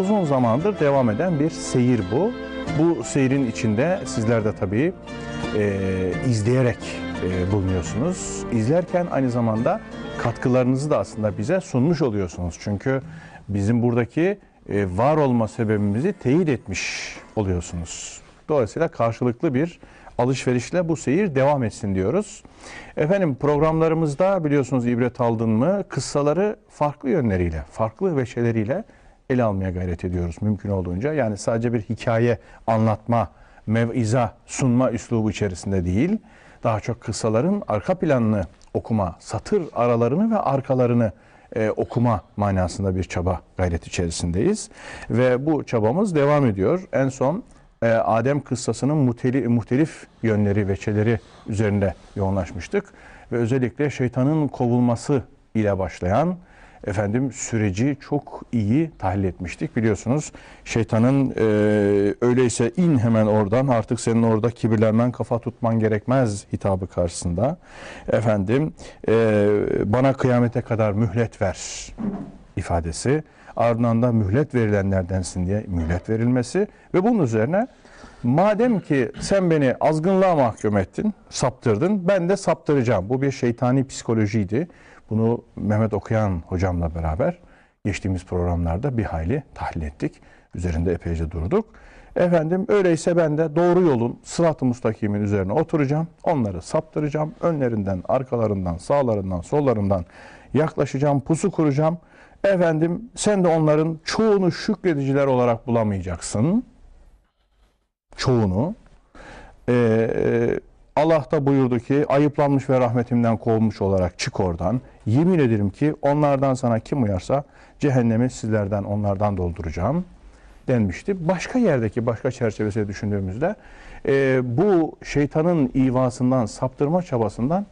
Uzun zamandır devam eden bir seyir bu. Bu seyrin içinde sizler de tabii e, izleyerek e, bulunuyorsunuz. İzlerken aynı zamanda katkılarınızı da aslında bize sunmuş oluyorsunuz. Çünkü bizim buradaki e, var olma sebebimizi teyit etmiş oluyorsunuz. Dolayısıyla karşılıklı bir alışverişle bu seyir devam etsin diyoruz. Efendim programlarımızda biliyorsunuz ibret aldın mı kıssaları farklı yönleriyle, farklı veçeleriyle ele almaya gayret ediyoruz mümkün olduğunca. Yani sadece bir hikaye anlatma, meviza sunma üslubu içerisinde değil, daha çok kıssaların arka planını okuma, satır aralarını ve arkalarını e, okuma manasında bir çaba gayret içerisindeyiz. Ve bu çabamız devam ediyor. En son e, Adem kıssasının muteli, muhtelif yönleri, veçeleri üzerinde yoğunlaşmıştık. Ve özellikle şeytanın kovulması ile başlayan efendim süreci çok iyi tahlil etmiştik. Biliyorsunuz şeytanın e, öyleyse in hemen oradan artık senin orada kibirlenmen kafa tutman gerekmez hitabı karşısında. Efendim e, bana kıyamete kadar mühlet ver ifadesi. Ardından da mühlet verilenlerdensin diye mühlet verilmesi ve bunun üzerine madem ki sen beni azgınlığa mahkum ettin, saptırdın, ben de saptıracağım. Bu bir şeytani psikolojiydi. Bunu Mehmet Okuyan hocamla beraber geçtiğimiz programlarda bir hayli tahlil ettik. Üzerinde epeyce durduk. Efendim öyleyse ben de doğru yolun sırat-ı mustakimin üzerine oturacağım. Onları saptıracağım. Önlerinden, arkalarından, sağlarından, sollarından yaklaşacağım, pusu kuracağım. Efendim sen de onların çoğunu şükrediciler olarak bulamayacaksın. Çoğunu. Ee, Allah da buyurdu ki ayıplanmış ve rahmetimden kovulmuş olarak çık oradan. Yemin ederim ki onlardan sana kim uyarsa cehennemi sizlerden onlardan dolduracağım denmişti. Başka yerdeki başka çerçevesini düşündüğümüzde e, bu şeytanın ivasından, saptırma çabasından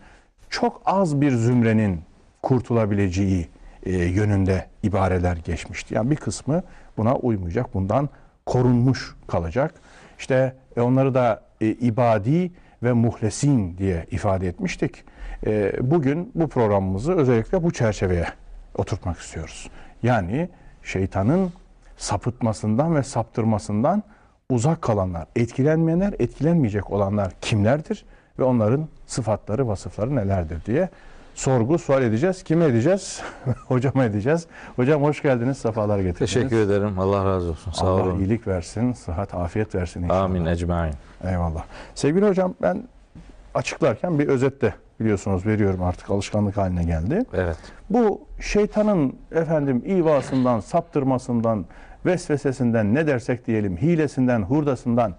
çok az bir zümrenin kurtulabileceği e, yönünde ibareler geçmişti. Yani bir kısmı buna uymayacak, bundan korunmuş kalacak. İşte e, onları da e, ibadi ve muhlesin diye ifade etmiştik. E, bugün bu programımızı özellikle bu çerçeveye oturtmak istiyoruz. Yani şeytanın sapıtmasından ve saptırmasından uzak kalanlar, etkilenmeyenler, etkilenmeyecek olanlar kimlerdir ve onların sıfatları, vasıfları nelerdir diye sorgu, sual edeceğiz. Kime edeceğiz? Hocama edeceğiz. Hocam hoş geldiniz, sefalar getirdiniz. Teşekkür ederim. Allah razı olsun. Sağ Allah olun. iyilik versin, sıhhat, afiyet versin inşallah. Amin ecmain. Eyvallah. Sevgili hocam ben açıklarken bir özette biliyorsunuz veriyorum artık alışkanlık haline geldi. Evet. Bu şeytanın efendim ivasından, saptırmasından, vesvesesinden ne dersek diyelim, hilesinden, hurdasından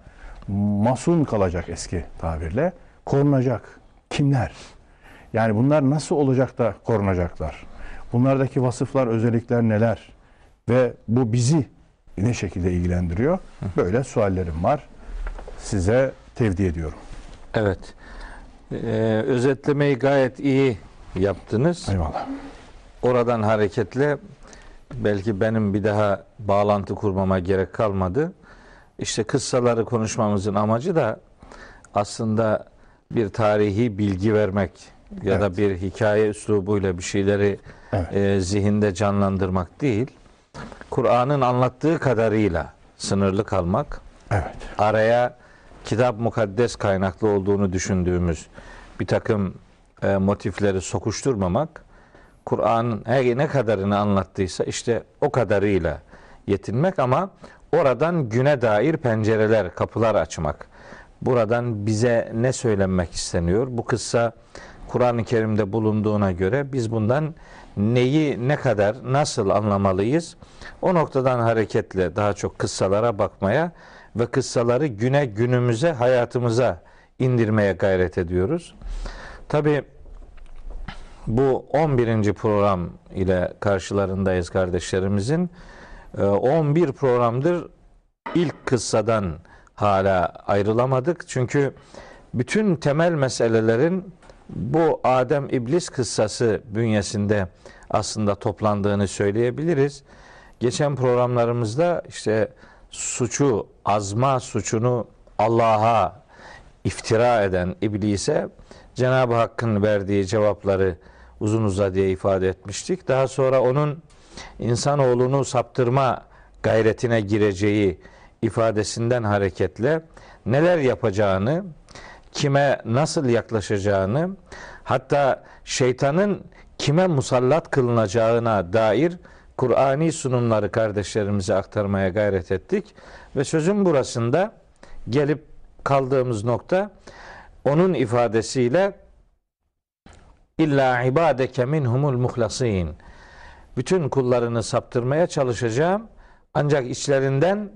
masun kalacak eski tabirle. Korunacak. Kimler? Yani bunlar nasıl olacak da korunacaklar? Bunlardaki vasıflar, özellikler neler? Ve bu bizi ne şekilde ilgilendiriyor? Böyle suallerim var. Size tevdi ediyorum. Evet. Ee, özetlemeyi gayet iyi yaptınız. Eyvallah. Oradan hareketle belki benim bir daha bağlantı kurmama gerek kalmadı. İşte kıssaları konuşmamızın amacı da aslında bir tarihi bilgi vermek ya da Evet. bir hikaye üslubuyla bir şeyleri Evet. e, zihinde canlandırmak değil. Kur'an'ın anlattığı kadarıyla sınırlı kalmak. Evet. araya kitap mukaddes kaynaklı olduğunu düşündüğümüz bir takım e, motifleri sokuşturmamak, Kur'an'ın her ne kadarını anlattıysa işte o kadarıyla yetinmek ama oradan güne dair pencereler, kapılar açmak. Buradan bize ne söylenmek isteniyor? Bu kıssa Kur'an-ı Kerim'de bulunduğuna göre biz bundan neyi ne kadar nasıl anlamalıyız? O noktadan hareketle daha çok kıssalara bakmaya ve kıssaları güne günümüze hayatımıza indirmeye gayret ediyoruz. Tabi bu 11. program ile karşılarındayız kardeşlerimizin. Ee, 11 programdır ilk kıssadan hala ayrılamadık. Çünkü bütün temel meselelerin bu Adem İblis kıssası bünyesinde aslında toplandığını söyleyebiliriz. Geçen programlarımızda işte suçu, azma suçunu Allah'a iftira eden iblise Cenab-ı Hakk'ın verdiği cevapları uzun uzadıya ifade etmiştik. Daha sonra onun insanoğlunu saptırma gayretine gireceği ifadesinden hareketle neler yapacağını, kime nasıl yaklaşacağını, hatta şeytanın kime musallat kılınacağına dair Kur'ani sunumları kardeşlerimize aktarmaya gayret ettik. Ve sözün burasında gelip kaldığımız nokta onun ifadesiyle illa ibadeke minhumul muhlasin. Bütün kullarını saptırmaya çalışacağım. Ancak içlerinden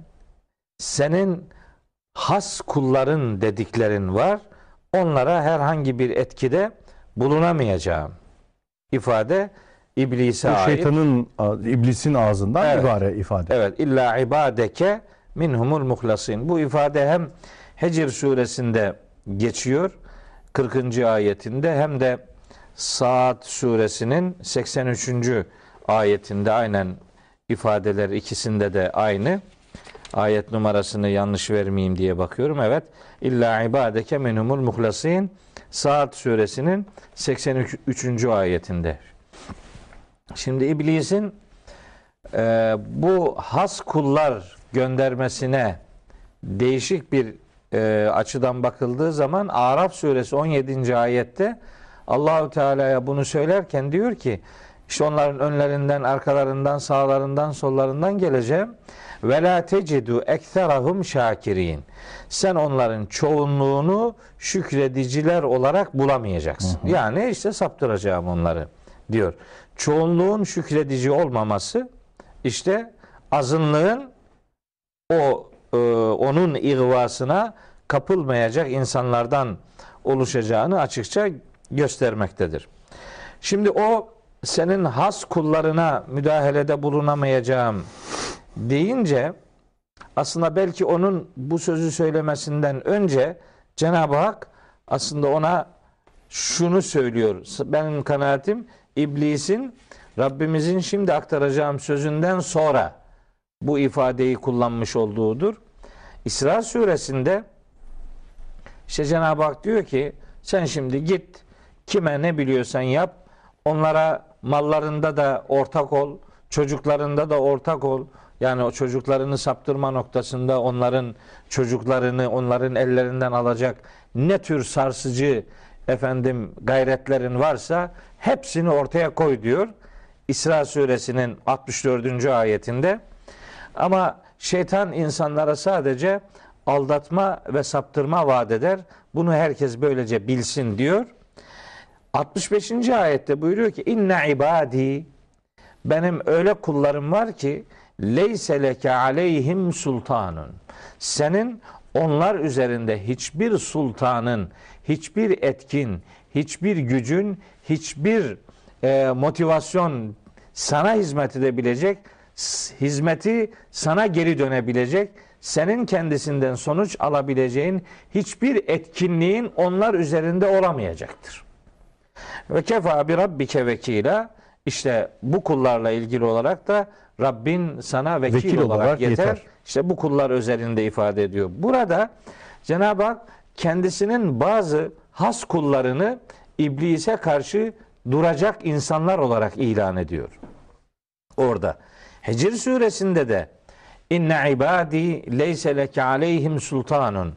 senin has kulların dediklerin var. Onlara herhangi bir etkide bulunamayacağım. İfade iblise Bu ait. şeytanın, iblisin ağzından Evet. ibare ifade. Evet illa ibadeke minhumul muhlasin. Bu ifade hem Hecr suresinde geçiyor 40. ayetinde hem de Saat suresinin 83. ayetinde aynen ifadeler ikisinde de aynı. Ayet numarasını yanlış vermeyeyim diye bakıyorum. Evet. İlla ibadeke minhumul muhlasin. Saat suresinin 83. ayetinde. Şimdi iblisin e, bu has kullar göndermesine değişik bir e, açıdan bakıldığı zaman Araf suresi 17. ayette Allahu Teala'ya bunu söylerken diyor ki işte onların önlerinden, arkalarından, sağlarından, sollarından geleceğim. Ve la tecidu ekserahum şakirin. Sen onların çoğunluğunu şükrediciler olarak bulamayacaksın. Yani işte saptıracağım onları diyor. Çoğunluğun şükredici olmaması işte azınlığın o e, onun ihvasına kapılmayacak insanlardan oluşacağını açıkça göstermektedir. Şimdi o senin has kullarına müdahalede bulunamayacağım deyince aslında belki onun bu sözü söylemesinden önce Cenab-ı Hak aslında ona şunu söylüyor. Benim kanaatim iblisin Rabbimizin şimdi aktaracağım sözünden sonra bu ifadeyi kullanmış olduğudur. İsra suresinde işte Cenab-ı Hak diyor ki sen şimdi git kime ne biliyorsan yap onlara mallarında da ortak ol çocuklarında da ortak ol yani o çocuklarını saptırma noktasında onların çocuklarını onların ellerinden alacak ne tür sarsıcı efendim gayretlerin varsa hepsini ortaya koy diyor. İsra suresinin 64. ayetinde. Ama şeytan insanlara sadece aldatma ve saptırma vaat eder. Bunu herkes böylece bilsin diyor. 65. ayette buyuruyor ki inne ibadi benim öyle kullarım var ki leyse leke aleyhim sultanun. Senin onlar üzerinde hiçbir sultanın, hiçbir etkin, hiçbir gücün, hiçbir e, motivasyon sana hizmet edebilecek, hizmeti sana geri dönebilecek, senin kendisinden sonuç alabileceğin hiçbir etkinliğin onlar üzerinde olamayacaktır. Ve kefa bi rabbike vekila işte bu kullarla ilgili olarak da Rabbin sana vekil, Vekil olarak, olarak yeter. yeter. İşte bu kullar özelinde ifade ediyor. Burada Cenab-ı Hak kendisinin bazı has kullarını iblise karşı duracak insanlar olarak ilan ediyor. Orada. Hicr suresinde de İnne ibadi leyse leke aleyhim sultanun.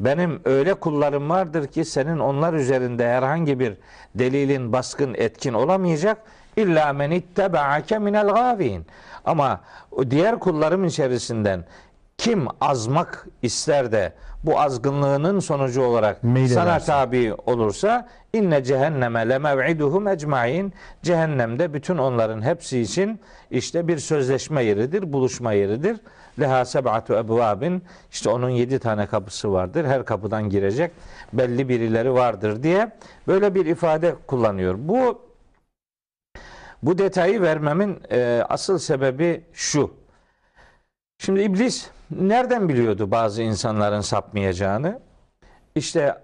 Benim öyle kullarım vardır ki senin onlar üzerinde herhangi bir delilin baskın etkin olamayacak. İlla men ittebaake minel gavin. Ama diğer kullarım içerisinden kim azmak ister de bu azgınlığının sonucu olarak Meyil sana tabi olursa inne cehenneme le mev'iduhum ecmain cehennemde bütün onların hepsi için işte bir sözleşme yeridir, buluşma yeridir. Leha seb'atu ebvabin işte onun yedi tane kapısı vardır. Her kapıdan girecek belli birileri vardır diye böyle bir ifade kullanıyor. Bu bu detayı vermemin e, asıl sebebi şu. Şimdi iblis nereden biliyordu bazı insanların sapmayacağını? İşte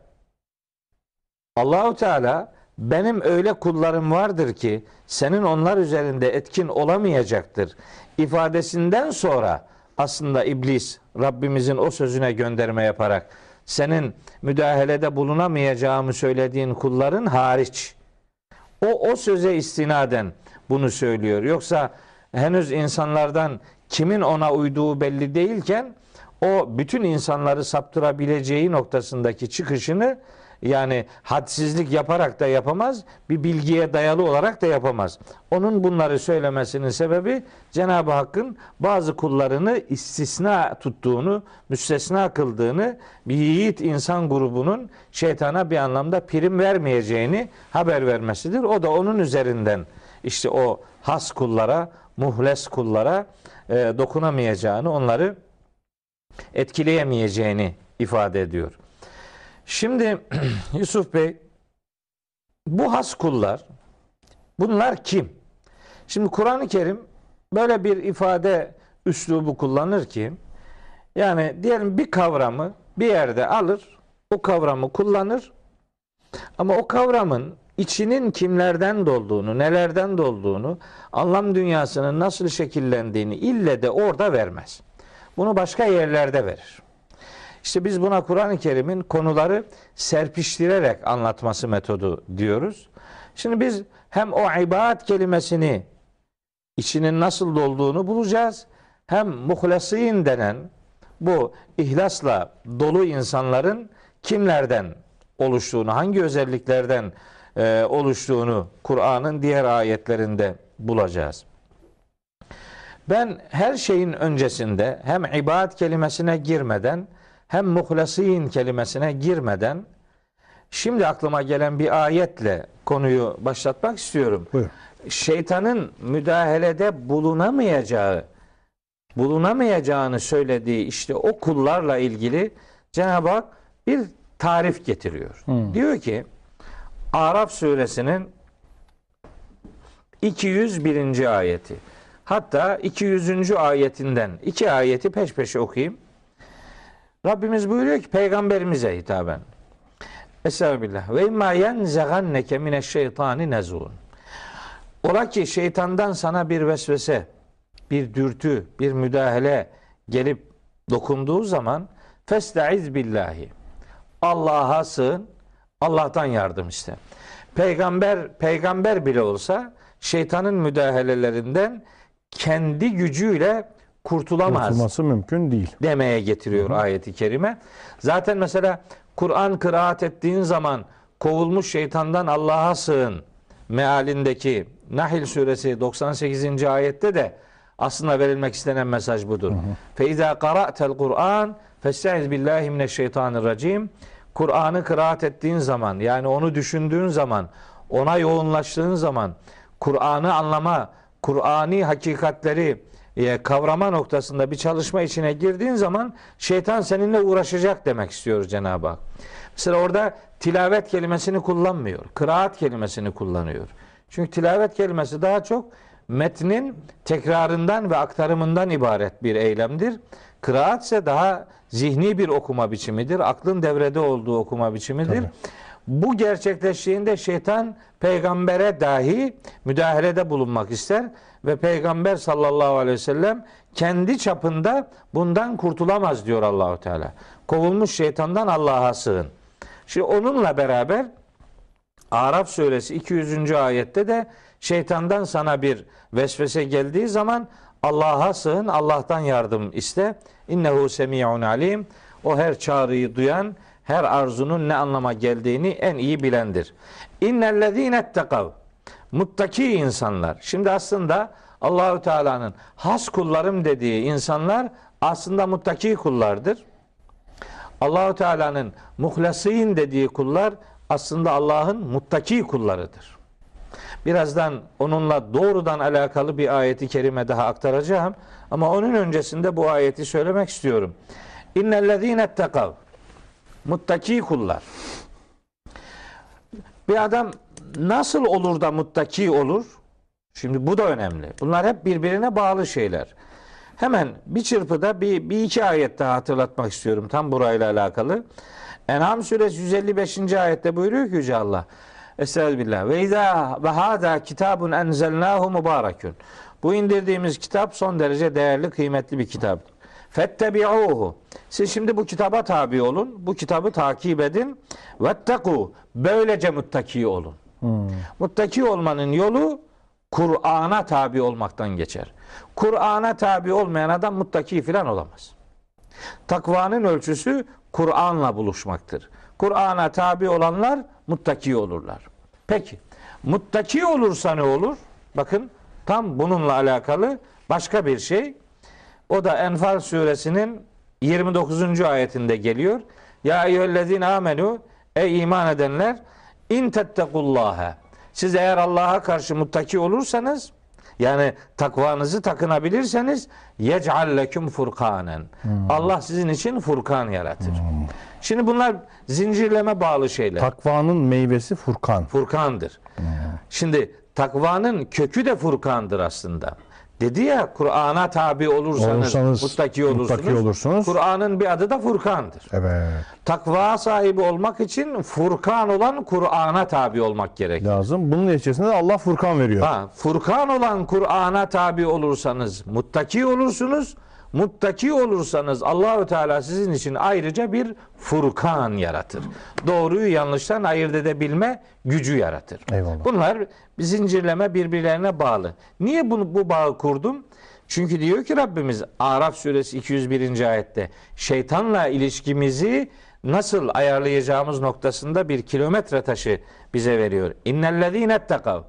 Allahu Teala benim öyle kullarım vardır ki senin onlar üzerinde etkin olamayacaktır ifadesinden sonra aslında iblis Rabbimizin o sözüne gönderme yaparak senin müdahalede bulunamayacağımı söylediğin kulların hariç o o söze istinaden bunu söylüyor. Yoksa henüz insanlardan kimin ona uyduğu belli değilken o bütün insanları saptırabileceği noktasındaki çıkışını yani hadsizlik yaparak da yapamaz, bir bilgiye dayalı olarak da yapamaz. Onun bunları söylemesinin sebebi Cenab-ı Hakk'ın bazı kullarını istisna tuttuğunu, müstesna kıldığını, bir yiğit insan grubunun şeytana bir anlamda prim vermeyeceğini haber vermesidir. O da onun üzerinden işte o has kullara, muhles kullara e, dokunamayacağını, onları etkileyemeyeceğini ifade ediyor. Şimdi Yusuf Bey bu has kullar bunlar kim? Şimdi Kur'an-ı Kerim böyle bir ifade üslubu kullanır ki yani diyelim bir kavramı bir yerde alır, o kavramı kullanır ama o kavramın içinin kimlerden dolduğunu, nelerden dolduğunu, anlam dünyasının nasıl şekillendiğini ille de orada vermez. Bunu başka yerlerde verir. İşte biz buna Kur'an-ı Kerim'in konuları serpiştirerek anlatması metodu diyoruz. Şimdi biz hem o ibadet kelimesini içinin nasıl dolduğunu bulacağız. Hem muhlasin denen bu ihlasla dolu insanların kimlerden oluştuğunu, hangi özelliklerden e, oluştuğunu Kur'an'ın diğer ayetlerinde bulacağız. Ben her şeyin öncesinde hem ibadet kelimesine girmeden hem muhlasin kelimesine girmeden şimdi aklıma gelen bir ayetle konuyu başlatmak istiyorum. Buyurun. Şeytanın müdahalede bulunamayacağı bulunamayacağını söylediği işte o kullarla ilgili Cenab-ı Hak bir tarif getiriyor. Diyor ki Araf suresinin 201. ayeti. Hatta 200. ayetinden iki ayeti peş peşe okuyayım. Rabbimiz buyuruyor ki peygamberimize hitaben. Estağfirullah. Ve imma yenzeganneke mineşşeytani nezun. Ola ki şeytandan sana bir vesvese, bir dürtü, bir müdahale gelip dokunduğu zaman festaiz billahi. Allah'a sığın, Allah'tan yardım iste. Peygamber peygamber bile olsa şeytanın müdahalelerinden kendi gücüyle kurtulamaz Kurtulması mümkün değil. demeye getiriyor ayeti kerime. Zaten mesela Kur'an kıraat ettiğin zaman kovulmuş şeytandan Allah'a sığın mealindeki Nahil suresi 98. ayette de aslında verilmek istenen mesaj budur. Fe izâ qara'tel Kur'an festaiz billahi mineşşeytanirracim. Kur'an'ı kıraat ettiğin zaman yani onu düşündüğün zaman ona yoğunlaştığın zaman Kur'an'ı anlama, Kur'ani hakikatleri e, kavrama noktasında bir çalışma içine girdiğin zaman şeytan seninle uğraşacak demek istiyor Cenab-ı Hak. Mesela orada tilavet kelimesini kullanmıyor. Kıraat kelimesini kullanıyor. Çünkü tilavet kelimesi daha çok metnin tekrarından ve aktarımından ibaret bir eylemdir. Kıraat ise daha zihni bir okuma biçimidir. Aklın devrede olduğu okuma biçimidir. Tabii. Bu gerçekleştiğinde şeytan peygambere dahi müdahalede bulunmak ister ve peygamber sallallahu aleyhi ve sellem kendi çapında bundan kurtulamaz diyor Allahu Teala. Kovulmuş şeytandan Allah'a sığın. Şimdi onunla beraber Araf suresi 200. ayette de şeytandan sana bir vesvese geldiği zaman Allah'a sığın, Allah'tan yardım iste. İnnehu semi'un alim. O her çağrıyı duyan, her arzunun ne anlama geldiğini en iyi bilendir. İnnellezîne ettekav. Muttaki insanlar. Şimdi aslında Allahü Teala'nın has kullarım dediği insanlar aslında muttaki kullardır. Allahu Teala'nın muhlasin dediği kullar aslında Allah'ın muttaki kullarıdır. Birazdan onunla doğrudan alakalı bir ayeti kerime daha aktaracağım. Ama onun öncesinde bu ayeti söylemek istiyorum. İnnellezîne ettekav. Muttaki kullar. Bir adam nasıl olur da muttaki olur? Şimdi bu da önemli. Bunlar hep birbirine bağlı şeyler. Hemen bir çırpıda bir, bir iki ayet daha hatırlatmak istiyorum tam burayla alakalı. En'am suresi 155. ayette buyuruyor ki Yüce Allah. Estağfirullah. Ve izâ ve hâdâ kitabun enzelnâhu mübârekün. Bu indirdiğimiz kitap son derece değerli, kıymetli bir kitaptır. Fettebi'uhu. Siz şimdi bu kitaba tabi olun. Bu kitabı takip edin. Vettekû. Böylece muttaki olun. Muttaki olmanın yolu Kur'an'a tabi olmaktan geçer. Kur'an'a tabi olmayan adam muttaki filan olamaz. Takvanın ölçüsü Kur'an'la buluşmaktır. Kur'an'a tabi olanlar muttaki olurlar. Peki, muttaki olursa ne olur? Bakın tam bununla alakalı başka bir şey. O da Enfal suresinin 29. ayetinde geliyor. Ya eyyühellezine amenu ey iman edenler in tettekullâhe siz eğer Allah'a karşı muttaki olursanız yani takvanızı takınabilirseniz yec'al leküm furkanen. Allah sizin için furkan yaratır. Şimdi bunlar zincirleme bağlı şeyler. Takvanın meyvesi Furkan. Furkandır. Şimdi takvanın kökü de Furkandır aslında. Dedi ya Kur'an'a tabi olursanız, Olursanız muttaki olursunuz. muttaki olursunuz. Kur'an'ın bir adı da Furkan'dır. Evet. Takva sahibi olmak için Furkan olan Kur'an'a tabi olmak gerek. Lazım. Bunun neticesinde de Allah Furkan veriyor. Ha, Furkan olan Kur'an'a tabi olursanız muttaki olursunuz. Muttaki olursanız Allahü Teala sizin için ayrıca bir Furkan yaratır. Doğruyu yanlıştan ayırt edebilme gücü yaratır. Eyvallah. Bunlar bir zincirleme birbirlerine bağlı. Niye bunu bu bağı kurdum? Çünkü diyor ki Rabbimiz Araf suresi 201. ayette şeytanla ilişkimizi nasıl ayarlayacağımız noktasında bir kilometre taşı bize veriyor. İnnellezîne ettekav.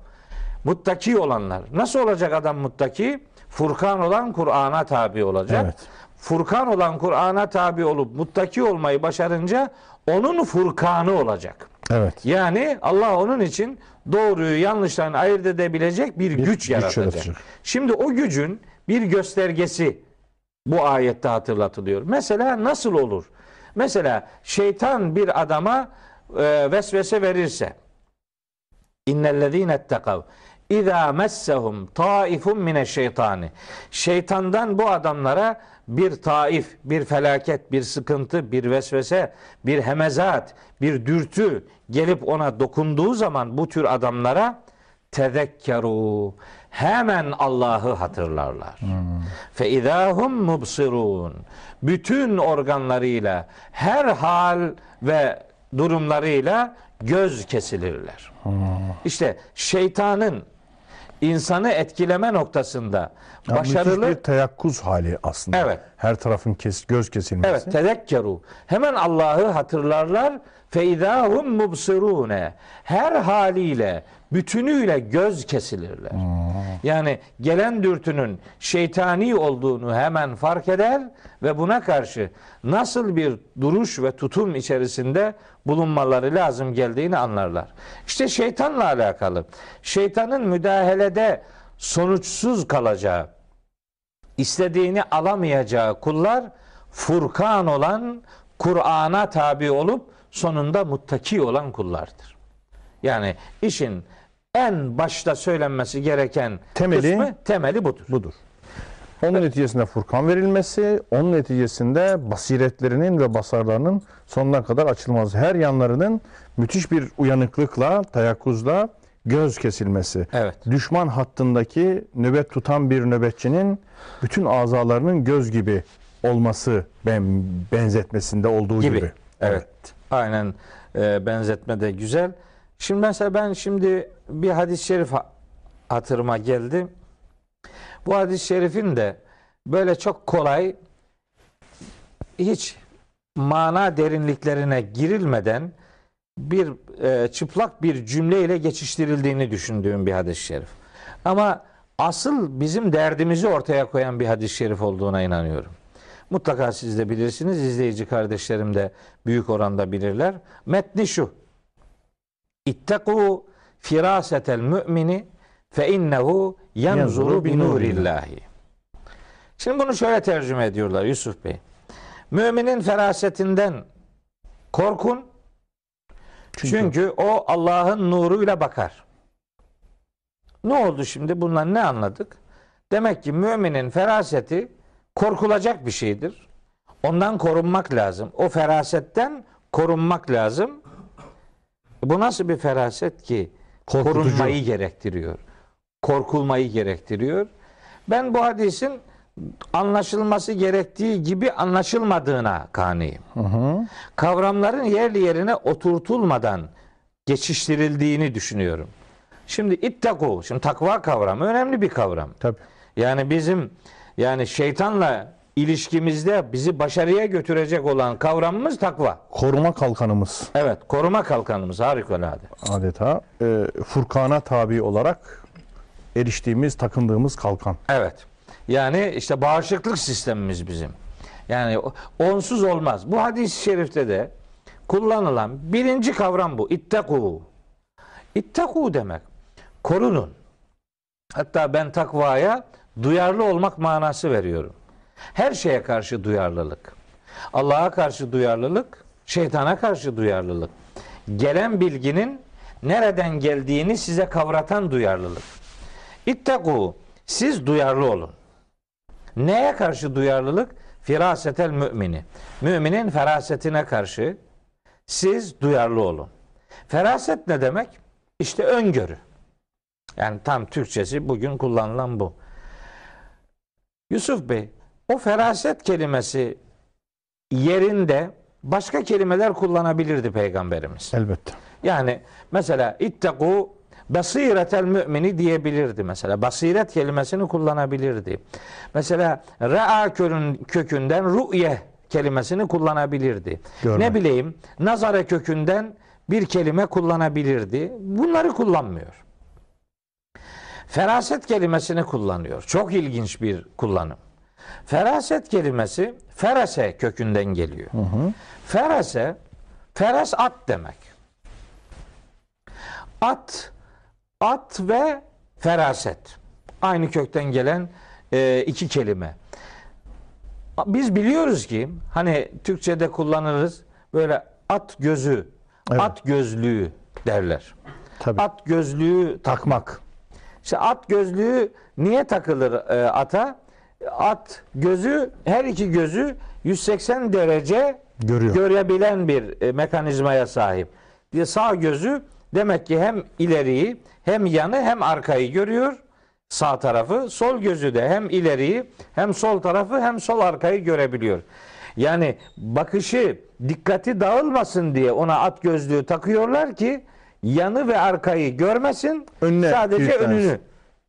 Muttaki olanlar. Nasıl olacak adam muttaki? Furkan olan Kur'an'a tabi olacak. Evet. Furkan olan Kur'an'a tabi olup muttaki olmayı başarınca onun furkanı olacak. Evet. Yani Allah onun için doğruyu yanlıştan ayırt edebilecek bir, güç, güç yaratacak. yaratacak. Şimdi o gücün bir göstergesi bu ayette hatırlatılıyor. Mesela nasıl olur? Mesela şeytan bir adama e, vesvese verirse İnnellezîne ettekav İzâ messehum taifun mineşşeytani. Şeytandan bu adamlara bir taif, bir felaket, bir sıkıntı, bir vesvese, bir hemezat, bir dürtü gelip ona dokunduğu zaman bu tür adamlara tezekkeru hemen Allah'ı hatırlarlar. Fe idahum mubsirun. Bütün organlarıyla, her hal ve durumlarıyla göz kesilirler. İşte şeytanın insanı etkileme noktasında Ya başarılı bir teyakkuz hali aslında. Evet. Her tarafın kes, göz kesilmesi. Evet, tezekkeru. Hemen Allah'ı hatırlarlar. Feidahum mubsirune. Her haliyle, bütünüyle göz kesilirler. Yani gelen dürtünün şeytani olduğunu hemen fark eder ve buna karşı nasıl bir duruş ve tutum içerisinde bulunmaları lazım geldiğini anlarlar. İşte şeytanla alakalı. Şeytanın müdahalede sonuçsuz kalacağı, istediğini alamayacağı kullar Furkan olan Kur'an'a tabi olup sonunda muttaki olan kullardır. Yani işin en başta söylenmesi gereken Temeli- kısmı temeli budur. Budur. Onun neticesinde Furkan verilmesi, onun neticesinde basiretlerinin ve basarlarının sonuna kadar açılması. Her yanlarının müthiş bir uyanıklıkla, teyakkuzla göz kesilmesi. Evet. Düşman hattındaki nöbet tutan bir nöbetçinin bütün azalarının göz gibi olması ben benzetmesinde olduğu gibi. gibi. Evet. Aynen e, benzetme de güzel. Şimdi mesela ben şimdi bir hadis-i şerif ha- hatırıma geldi. Bu hadis-i şerifin de böyle çok kolay hiç mana derinliklerine girilmeden bir e, çıplak bir cümleyle geçiştirildiğini düşündüğüm bir hadis-i şerif. Ama asıl bizim derdimizi ortaya koyan bir hadis-i şerif olduğuna inanıyorum. Mutlaka siz de bilirsiniz. izleyici kardeşlerim de büyük oranda bilirler. Metni şu. İttekû firasetel mümini fe innehu yanzuru bi nurillahi. Şimdi bunu şöyle tercüme ediyorlar Yusuf Bey. Müminin ferasetinden korkun. Çünkü, o Allah'ın nuruyla bakar. Ne oldu şimdi? Bundan ne anladık? Demek ki müminin feraseti korkulacak bir şeydir. Ondan korunmak lazım. O ferasetten korunmak lazım. Bu nasıl bir feraset ki? Korkutucu. Korunmayı gerektiriyor. Korkulmayı gerektiriyor. Ben bu hadisin anlaşılması gerektiği gibi anlaşılmadığına kaniyim. Kavramların yerli yerine oturtulmadan geçiştirildiğini düşünüyorum. Şimdi ittaku, şimdi takva kavramı önemli bir kavram. Tabii. Yani bizim yani şeytanla ilişkimizde bizi başarıya götürecek olan kavramımız takva. Koruma kalkanımız Evet, koruma kalkanımız harikulade. adeta e, Furkan'a tabi olarak eriştiğimiz, takındığımız kalkan. Evet. Yani işte bağışıklık sistemimiz bizim. Yani onsuz olmaz. Bu hadis-i şerifte de kullanılan birinci kavram bu. İttaku. İttaku demek. Korunun. Hatta ben takvaya duyarlı olmak manası veriyorum. Her şeye karşı duyarlılık. Allah'a karşı duyarlılık, şeytana karşı duyarlılık. Gelen bilginin nereden geldiğini size kavratan duyarlılık. İttaku. Siz duyarlı olun. Neye karşı duyarlılık? Firasetel mümini. Müminin ferasetine karşı siz duyarlı olun. Feraset ne demek? İşte öngörü. Yani tam Türkçesi bugün kullanılan bu. Yusuf Bey, o feraset kelimesi yerinde başka kelimeler kullanabilirdi peygamberimiz. Elbette. Yani mesela ittaku basiretel mümini diyebilirdi mesela. Basiret kelimesini kullanabilirdi. Mesela körün kökünden ru'ye kelimesini kullanabilirdi. Görmek. Ne bileyim nazare kökünden bir kelime kullanabilirdi. Bunları kullanmıyor. Feraset kelimesini kullanıyor. Çok ilginç bir kullanım. Feraset kelimesi ferase kökünden geliyor. Ferase, feras at demek. At, at ve feraset. Aynı kökten gelen e, iki kelime. Biz biliyoruz ki hani Türkçe'de kullanırız böyle at gözü, Evet. at gözlüğü derler. Tabii. At gözlüğü Takmak. işte at gözlüğü niye takılır e, ata? At gözü her iki gözü 180 derece Görüyor. görebilen bir e, mekanizmaya sahip. Diye sağ gözü demek ki hem ileriyi hem yanı hem arkayı görüyor sağ tarafı. Sol gözü de hem ileriyi hem sol tarafı hem sol arkayı görebiliyor. Yani bakışı dikkati dağılmasın diye ona at gözlüğü takıyorlar ki yanı ve arkayı görmesin. Önüne sadece önünü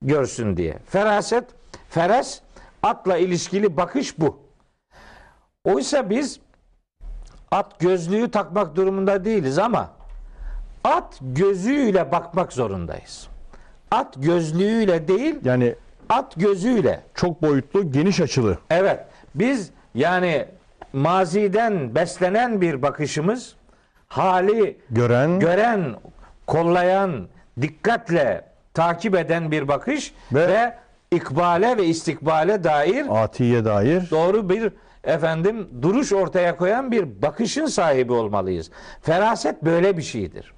görsün diye. Feraset, feres atla ilişkili bakış bu. Oysa biz at gözlüğü takmak durumunda değiliz ama at gözüyle bakmak zorundayız. At gözlüğüyle değil, Yani at gözüyle. çok boyutlu, geniş açılı. Evet, biz yani maziden beslenen bir bakışımız hali Gören gören, kollayan, dikkatle takip eden bir bakış ve, Ve- ikbale ve istikbale dair atiye dair doğru bir efendim duruş ortaya koyan bir bakışın sahibi olmalıyız. Feraset böyle bir şeydir.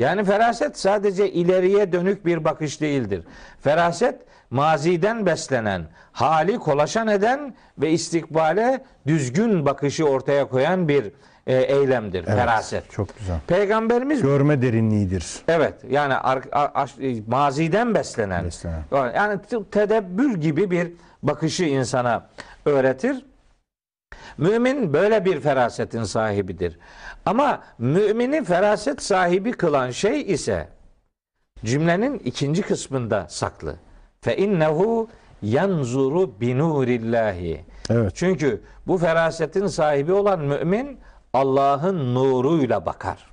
Yani feraset sadece ileriye dönük bir bakış değildir. Feraset maziden beslenen, hali kolaşan eden ve istikbale düzgün bakışı ortaya koyan bir e, eylemdir. Evet, Feraset. Çok güzel. Peygamberimiz Görme derinliğidir. Evet yani ar- a- aş- maziden beslenen, Beslenen. yani tedebbür gibi bir bakışı insana öğretir. Mümin böyle bir ferasetin sahibidir. Ama mümini feraset sahibi kılan şey ise cümlenin ikinci kısmında saklı. Fe innehu yanzuru binurillahi. Evet. Çünkü bu ferasetin sahibi olan mümin Allah'ın nuruyla bakar.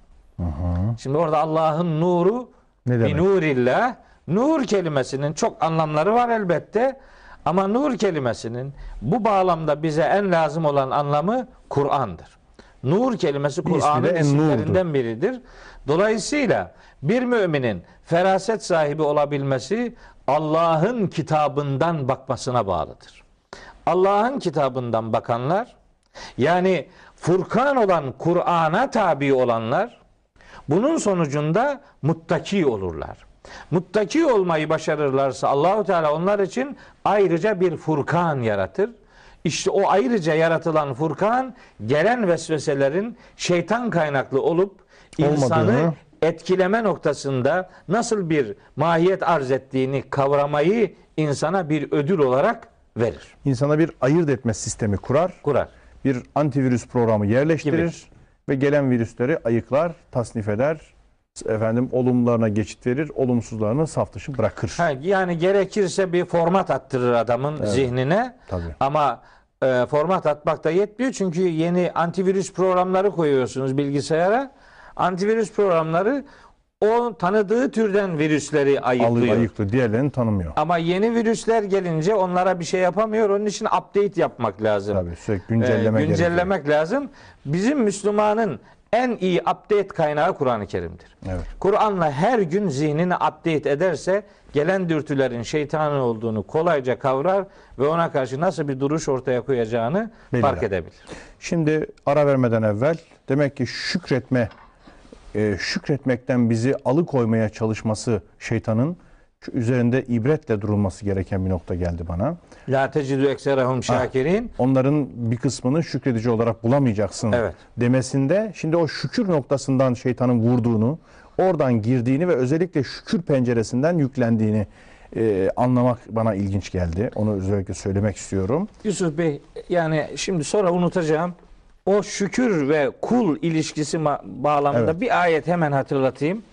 Şimdi orada Allah'ın nuru Ne demek? binurillah nur kelimesinin çok anlamları var elbette. Ama nur kelimesinin bu bağlamda bize en lazım olan anlamı Kur'an'dır. Nur kelimesi Kur'an'ın isimlerinden biridir. Dolayısıyla bir müminin feraset sahibi olabilmesi Allah'ın kitabından bakmasına bağlıdır. Allah'ın kitabından bakanlar yani Furkan olan Kur'an'a tabi olanlar bunun sonucunda muttaki olurlar. Muttaki olmayı başarırlarsa Allahu Teala onlar için ayrıca bir Furkan yaratır. İşte o ayrıca yaratılan Furkan gelen vesveselerin şeytan kaynaklı olup insanı Olmadığını. etkileme noktasında nasıl bir mahiyet arz ettiğini kavramayı insana bir ödül olarak verir, İnsana bir ayırt etme sistemi kurar. kurar. Bir antivirüs programı yerleştirir Gibi. ve gelen virüsleri ayıklar, tasnif eder, efendim olumlarına geçit verir, olumsuzlarını saf dışı bırakır. Ha, yani gerekirse bir format attırır adamın zihnine. Tabii. Ama e, format atmak da yetmiyor çünkü yeni antivirüs programları koyuyorsunuz bilgisayara. Antivirüs programları o tanıdığı türden virüsleri ayıklıyor. Ayıklı. Diğerlerini tanımıyor. Ama yeni virüsler gelince onlara bir şey yapamıyor. Onun için update yapmak lazım. Tabii sürekli güncelleme Ee, gerekiyor. güncellemek lazım. Bizim Müslümanın en iyi update kaynağı Kur'an-ı Kerim'dir. Evet. Kur'an'la her gün zihnini update ederse gelen dürtülerin şeytanın olduğunu kolayca kavrar ve ona karşı nasıl bir duruş ortaya koyacağını Belirler. fark edebilir. Şimdi ara vermeden evvel demek ki şükretme, e, şükretmekten bizi alıkoymaya çalışması şeytanın üzerinde ibretle durulması gereken bir nokta geldi bana. La tecidü ekserahum şakirin. Onların bir kısmını şükredici olarak bulamayacaksın Evet. demesinde şimdi o şükür noktasından şeytanın vurduğunu, oradan girdiğini ve özellikle şükür penceresinden yüklendiğini e, anlamak bana ilginç geldi. Onu özellikle söylemek istiyorum. Yusuf Bey yani şimdi sonra unutacağım. O şükür ve kul ilişkisi bağlamında Evet. bir ayet hemen hatırlatayım.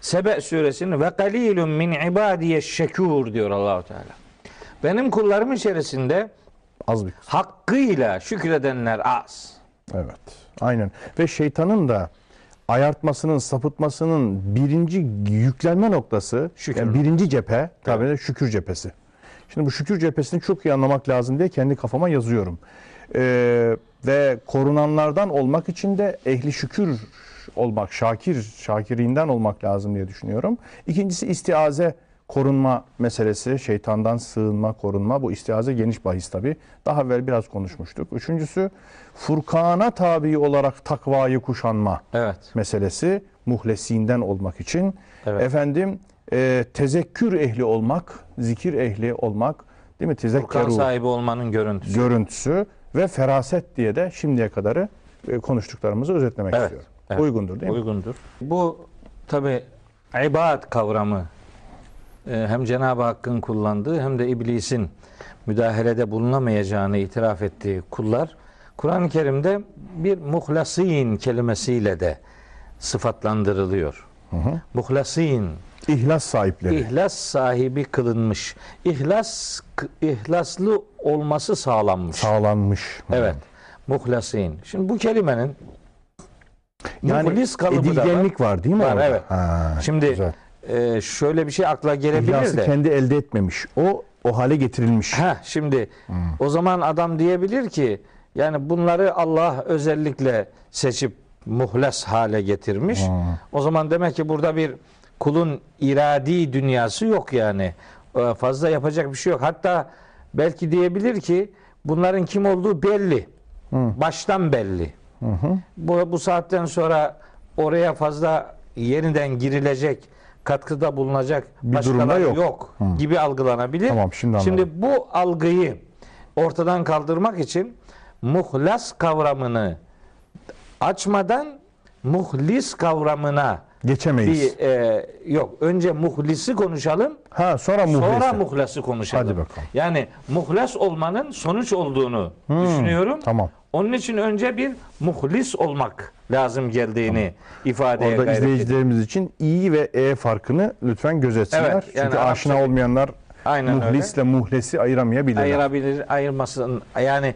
Sebe suresinin ve qalilun min ibadiye şekur diyor Allahu Teala. Benim kullarım içerisinde Az bir hakkıyla şükredenler az. Evet. Aynen. Ve şeytanın da ayartmasının, sapıtmasının birinci yüklenme noktası, Şükür. yani birinci cephe tabii de şükür cephesi. Şimdi bu şükür cephesini çok iyi anlamak lazım diye kendi kafama yazıyorum. Ee, ve korunanlardan olmak için de ehli şükür olmak, şakir, şakirinden olmak lazım diye düşünüyorum. İkincisi istiaze korunma meselesi, şeytandan sığınma, korunma. Bu istiaze geniş bahis tabii. Daha evvel biraz konuşmuştuk. Üçüncüsü Furkan'a tabi olarak takvayı kuşanma Evet. meselesi muhlesinden olmak için. Evet. Efendim e, tezekkür ehli olmak, zikir ehli olmak, değil mi? Furkan Tezekkeru sahibi olmanın görüntüsü. görüntüsü ve feraset diye de şimdiye kadarı e, konuştuklarımızı özetlemek Evet, istiyorum. Evet. Uygundur değil mi? Uygundur. Bu tabi ibad kavramı e, hem Cenab-ı Hakk'ın kullandığı hem de iblisin müdahalede bulunamayacağını itiraf ettiği kullar Kur'an-ı Kerim'de bir muhlasin kelimesiyle de sıfatlandırılıyor. Muhlasin, İhlas sahipleri. ihlas sahibi kılınmış. İhlas ihlaslı olması sağlanmış. Sağlanmış. Evet. Muhlasin. Şimdi bu kelimenin Yani muhlis kalıbı da var. var değil mi? Var, orada? evet. Ha, Şimdi güzel. e, şöyle bir şey akla gelebilir İhlası de. kendi elde etmemiş. O o hale getirilmiş. Ha şimdi Hmm. o zaman adam diyebilir ki yani bunları Allah özellikle seçip muhles hale getirmiş. Hmm. O zaman demek ki burada bir kulun iradi dünyası yok yani. E, Fazla yapacak bir şey yok. Hatta belki diyebilir ki bunların kim olduğu belli. Baştan belli. Bu, bu saatten sonra oraya fazla yeniden girilecek, katkıda bulunacak Bir başkaları yok, yok. gibi algılanabilir. Tamam, şimdi anladım. Şimdi bu algıyı ortadan kaldırmak için muhlas kavramını açmadan muhlis kavramına Geçemeyiz. bir e, yok önce muhlisi konuşalım ha sonra muhlesi. sonra muhlası konuşalım. Hadi bakalım. Yani muhlas olmanın sonuç olduğunu düşünüyorum. Tamam. Onun için önce bir muhlis olmak lazım geldiğini ifadeye Orada gayret izleyicilerimiz için i ve e farkını lütfen gözetsinler. Evet, yani Çünkü aşina olmayanlar Aynen öyle. muhlisle muhlesi ayıramayabilirler. ayırabilir, ayırmasın. Yani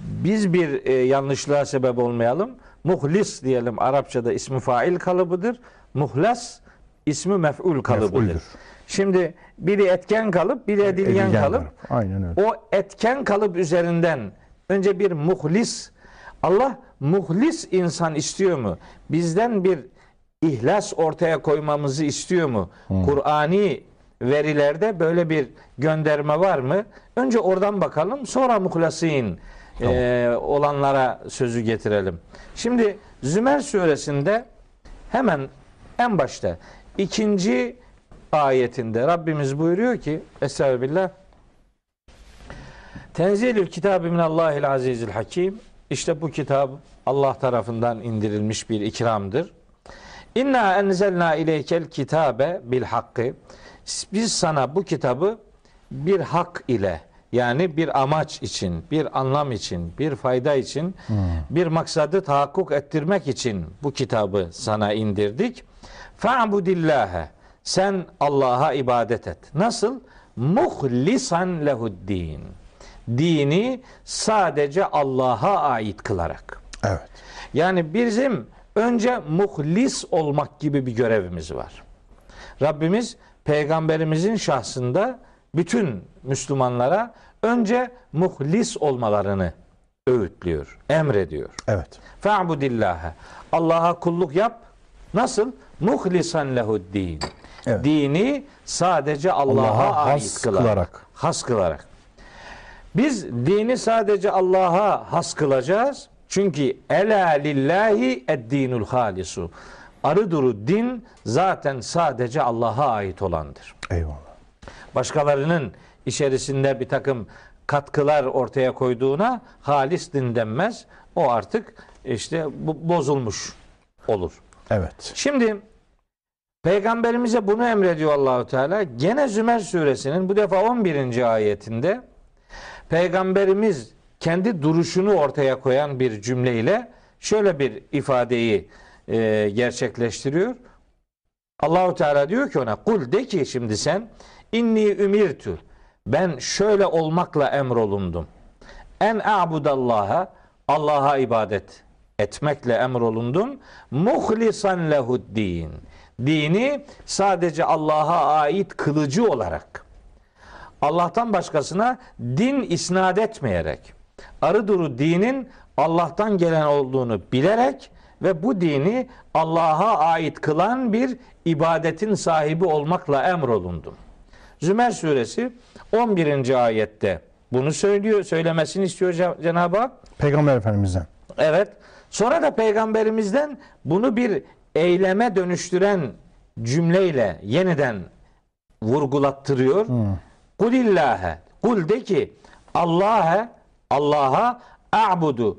biz bir e, yanlışlığa sebep olmayalım. Muhlis diyelim Arapçada ismi fail kalıbıdır. Muhlas ismi mef'ul kalıbıdır. Mef'uldür. Şimdi biri etken kalıp biri edilgen, Edilgen kalıp. Aynen öyle. O etken kalıp üzerinden önce bir muhlis Allah muhlis insan istiyor mu? Bizden bir ihlas ortaya koymamızı istiyor mu? Kur'ani verilerde böyle bir gönderme var mı? Önce oradan bakalım sonra muhlasin e, olanlara sözü getirelim. Şimdi Zümer suresinde hemen en başta ikinci ayetinde Rabbimiz buyuruyor ki Estağfirullah Tenzilül kitabı minallahil azizil hakim. İşte bu kitap Allah tarafından indirilmiş bir ikramdır. İnna enzelna ileykel kitabe bil hakkı. Biz sana bu kitabı bir hak ile yani bir amaç için, bir anlam için, bir fayda için, bir maksadı tahakkuk ettirmek için bu kitabı sana indirdik. Fa'budillâhe. Sen Allah'a ibadet et. Nasıl? Muhlisan lehuddin. Dini sadece Allah'a ait kılarak. Evet. Yani bizim önce muhlis olmak gibi bir görevimiz var. Rabbimiz peygamberimizin şahsında bütün Müslümanlara önce muhlis olmalarını öğütlüyor, emrediyor. Evet. Fa'budillâhe. Allah'a kulluk yap. Nasıl? Muhlisan lehuddin. Evet. Dini sadece Allah'a Allah'a ait kılarak. Has kılarak. Biz dini sadece Allah'a has kılacağız. Çünkü ela lillahi ed-dinul halisu. Arı duru din zaten sadece Allah'a ait olandır. Eyvallah. Başkalarının içerisinde bir takım katkılar ortaya koyduğuna halis din denmez. O artık işte bu bozulmuş olur. Evet. Şimdi Peygamberimize bunu emrediyor Allahu Teala. Gene Zümer suresinin bu defa 11. ayetinde Peygamberimiz kendi duruşunu ortaya koyan bir cümleyle şöyle bir ifadeyi e, gerçekleştiriyor. Allahu Teala diyor ki ona kul de ki şimdi sen inni ümirtü ben şöyle olmakla emrolundum. En a'budallaha Allah'a ibadet etmekle emrolundum. Muhlisan lehuddin. Dini sadece Allah'a ait kılıcı olarak Allah'tan başkasına din isnat etmeyerek arı duru dinin Allah'tan gelen olduğunu bilerek ve bu dini Allah'a ait kılan bir ibadetin sahibi olmakla emrolundum. Zümer suresi 11. ayette bunu söylüyor, söylemesini istiyor Cenab- Cenab-ı Hak. Peygamber Efendimiz'den. Evet. Sonra da peygamberimizden bunu bir eyleme dönüştüren cümleyle yeniden vurgulattırıyor. Kulillâhe. Kul de ki Allah'a Allah'a a'budu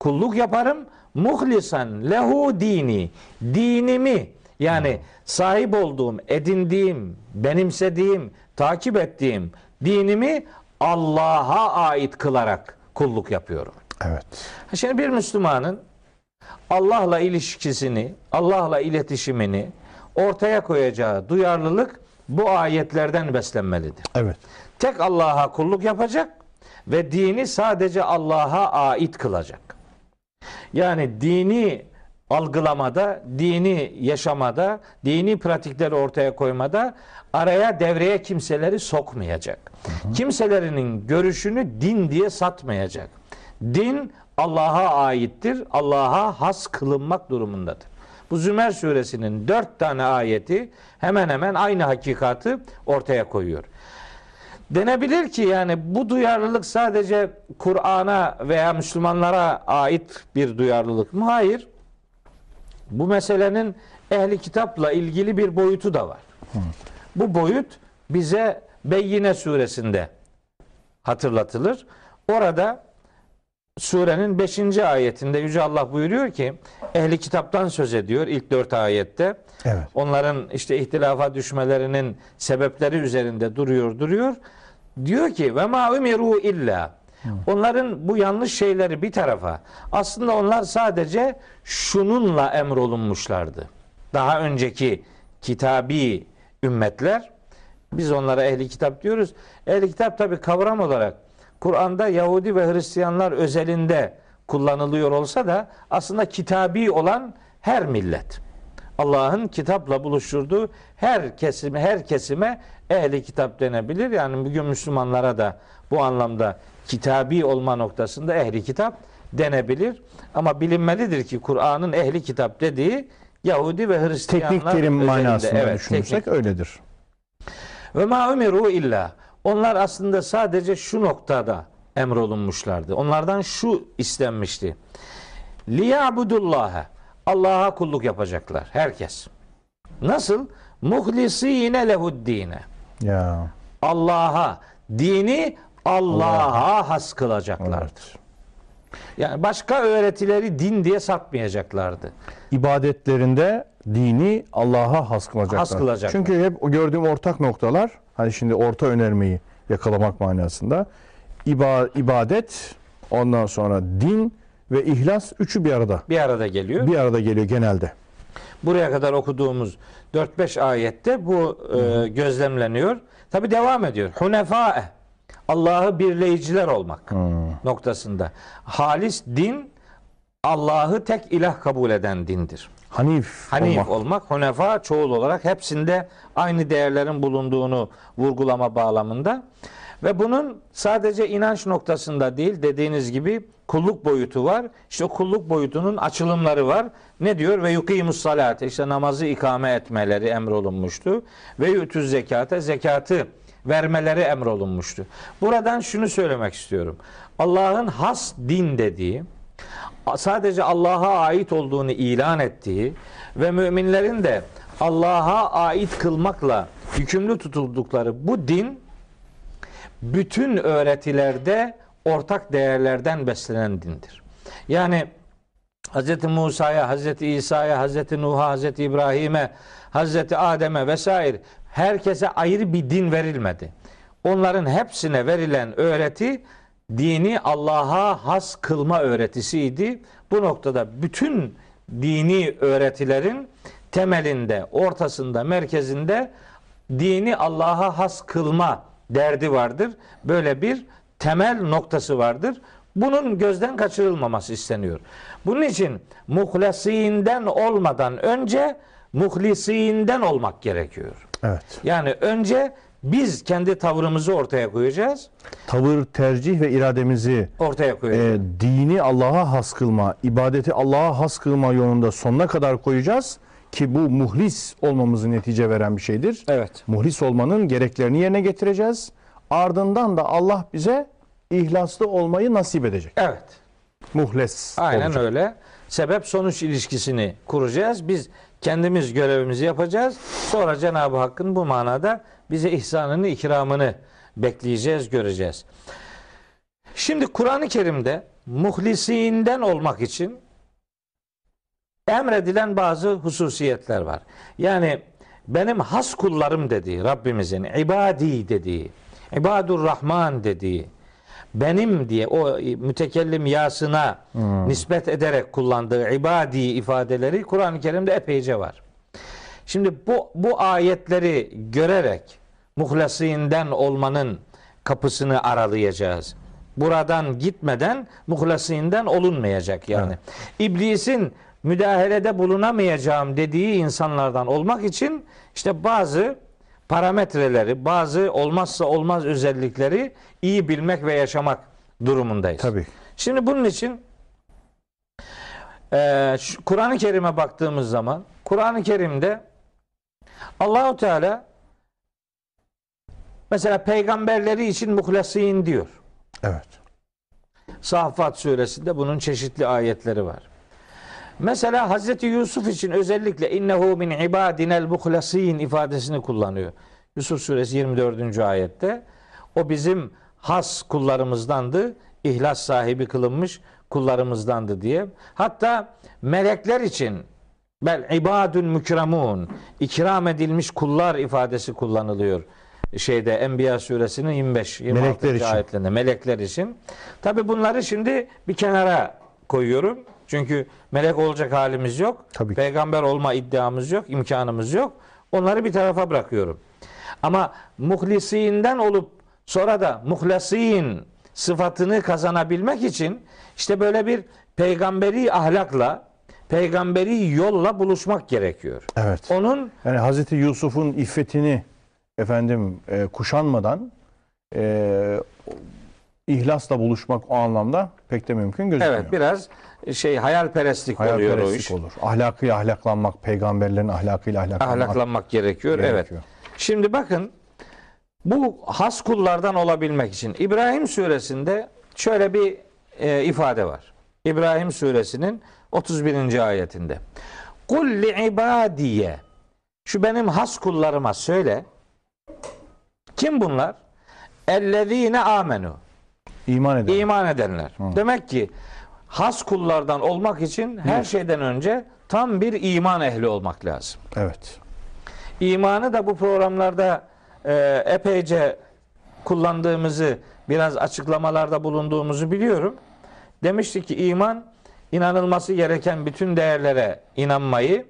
kulluk yaparım muhlisan lehu dini dinimi yani sahip olduğum, edindiğim, benimsediğim, takip ettiğim dinimi Allah'a ait kılarak kulluk yapıyorum. Evet. Şimdi bir Müslümanın Allah'la ilişkisini, Allah'la iletişimini ortaya koyacağı duyarlılık bu ayetlerden beslenmelidir. Evet. Tek Allah'a kulluk yapacak ve dini sadece Allah'a ait kılacak. Yani dini algılamada, dini yaşamada, dini pratikleri ortaya koymada araya devreye kimseleri sokmayacak. Kimselerinin görüşünü din diye satmayacak. Din Allah'a aittir. Allah'a has kılınmak durumundadır. Bu Zümer suresinin dört tane ayeti hemen hemen aynı hakikati ortaya koyuyor. Denebilir ki yani bu duyarlılık sadece Kur'an'a veya Müslümanlara ait bir duyarlılık mı? Hayır. Bu meselenin ehli kitapla ilgili bir boyutu da var. Bu boyut bize Beyyine suresinde hatırlatılır. Orada surenin 5. ayetinde Yüce Allah buyuruyor ki ehli kitaptan söz ediyor ilk 4 ayette. Evet. Onların işte ihtilafa düşmelerinin sebepleri üzerinde duruyor duruyor. Diyor ki ve ma umiru illa Onların bu yanlış şeyleri bir tarafa. Aslında onlar sadece şununla emrolunmuşlardı. Daha önceki kitabi ümmetler biz onlara ehli kitap diyoruz. Ehli kitap tabi kavram olarak Kur'an'da Yahudi ve Hristiyanlar özelinde kullanılıyor olsa da aslında kitabi olan her millet. Allah'ın kitapla buluşturduğu her kesime, her kesime ehli kitap denebilir. Yani bugün Müslümanlara da bu anlamda kitabi olma noktasında ehli kitap denebilir. Ama bilinmelidir ki Kur'an'ın ehli kitap dediği Yahudi ve Hristiyanlar Teknik terim manasında Evet, düşünürsek teknik. öyledir. Ve ma umiru illa. Onlar aslında sadece şu noktada emrolunmuşlardı. Onlardan şu istenmişti. Liyabudullaha. Allah'a kulluk yapacaklar herkes. Nasıl? Muhlisine lehuddine. Ya. Allah'a dini Allah'a has kılacaklardı. Evet. Yani başka öğretileri din diye satmayacaklardı. ibadetlerinde dini Allah'a has kılacaklar. Has kılacaklar. Çünkü hep gördüğüm ortak noktalar hani şimdi orta önermeyi yakalamak manasında İba, ibadet ondan sonra din ve ihlas üçü bir arada. Bir arada geliyor. Bir arada geliyor genelde. buraya kadar okuduğumuz 4-5 ayette bu e, gözlemleniyor. Tabi devam ediyor. Hunefae. Allah'ı birleyiciler olmak noktasında. Halis din Allah'ı tek ilah kabul eden dindir. Hanif, Hanif olmak. olmak, hunefa çoğul olarak hepsinde aynı değerlerin bulunduğunu vurgulama bağlamında ve bunun sadece inanç noktasında değil dediğiniz gibi kulluk boyutu var. İşte kulluk boyutunun açılımları var. Ne diyor? Ve yukimus salate işte namazı ikame etmeleri emrolunmuştu. Ve yutuz zekate zekatı vermeleri emrolunmuştu. Buradan şunu söylemek istiyorum. Allah'ın has din dediği sadece Allah'a ait olduğunu ilan ettiği ve müminlerin de Allah'a ait kılmakla yükümlü tutuldukları bu din bütün öğretilerde ortak değerlerden beslenen dindir. Yani Hz. Musa'ya, Hz. İsa'ya, Hz. Nuh'a, Hz. İbrahim'e, Hz. Adem'e vesaire herkese ayrı bir din verilmedi. Onların hepsine verilen öğreti dini Allah'a has kılma öğretisiydi. Bu noktada bütün dini öğretilerin temelinde, ortasında, merkezinde dini Allah'a has kılma derdi vardır. Böyle bir temel noktası vardır. Bunun gözden kaçırılmaması isteniyor. Bunun için muhlesinden olmadan önce muhlisinden olmak gerekiyor. Evet. Yani önce biz kendi tavrımızı ortaya koyacağız. Tavır, tercih ve irademizi Ortaya koyacağız. e, dini Allah'a has kılma, ibadeti Allah'a has kılma yolunda sonuna kadar koyacağız ki bu muhlis olmamızı netice veren bir şeydir. evet. Muhlis olmanın gereklerini yerine getireceğiz. Ardından da Allah bize ihlaslı olmayı nasip edecek. Evet. Muhles Aynen olacak. öyle. Sebep sonuç ilişkisini kuracağız. Biz kendimiz görevimizi yapacağız. Sonra Cenab-ı Hakk'ın bu manada bize ihsanını, ikramını bekleyeceğiz, göreceğiz. Şimdi Kur'an-ı Kerim'de muhlisinden olmak için emredilen bazı hususiyetler var. Yani benim has kullarım dediği, Rabbimizin ibadi dediği, ibadur Rahman dediği, benim diye o mütekellim yasına nispet ederek kullandığı ibadi ifadeleri Kur'an-ı Kerim'de epeyce var. Şimdi bu bu ayetleri görerek muhlasinden olmanın kapısını aralayacağız. Buradan gitmeden muhlasinden olunmayacak yani. İblisin müdahalede bulunamayacağım dediği insanlardan olmak için işte bazı parametreleri, bazı olmazsa olmaz özellikleri iyi bilmek ve yaşamak durumundayız. Tabii. Şimdi bunun için şu Kur'an-ı Kerim'e baktığımız zaman Kur'an-ı Kerim'de Allahu Teala mesela peygamberleri için muhlasin diyor. Evet. Saffat suresinde bunun çeşitli ayetleri var. Mesela Hazreti Yusuf için özellikle innehu min ibadinel muhlasin ifadesini kullanıyor. Yusuf suresi 24. ayette o bizim has kullarımızdandı, ihlas sahibi kılınmış kullarımızdandı diye. Hatta melekler için bel ibadun mükremun ikram edilmiş kullar ifadesi kullanılıyor. Şeyde Enbiya suresinin 25 26. Melekler için. ayetlerinde melekler için. Tabi bunları şimdi bir kenara koyuyorum. Çünkü melek olacak halimiz yok. Tabii. Peygamber olma iddiamız yok, imkanımız yok. Onları bir tarafa bırakıyorum. Ama muhlisinden olup sonra da muhlasin sıfatını kazanabilmek için işte böyle bir peygamberi ahlakla, peygamberi yolla buluşmak gerekiyor. Evet. Onun Yani Hazreti Yusuf'un iffetini efendim e, kuşanmadan e, ihlasla buluşmak o anlamda pek de mümkün gözükmüyor. evet biraz şey hayalperestlik oluyor o Hayalperestlik iş. olur. Ahlakıyla ahlaklanmak, peygamberlerin ahlakıyla ahlaklanmak. Ahlaklanmak gerekiyor. Evet. gerekiyor. Şimdi bakın bu has kullardan olabilmek için İbrahim suresinde şöyle bir e, ifade var. İbrahim suresinin 31. ayetinde. Kul li ibadiye şu benim has kullarıma söyle. Kim bunlar? Ellezine amenu. İman eder. İman edenler. Demek ki has kullardan olmak için her şeyden önce tam bir iman ehli olmak lazım. Evet. İmanı da bu programlarda e, epeyce kullandığımızı, biraz açıklamalarda bulunduğumuzu biliyorum. Demiştik ki iman inanılması gereken bütün değerlere inanmayı,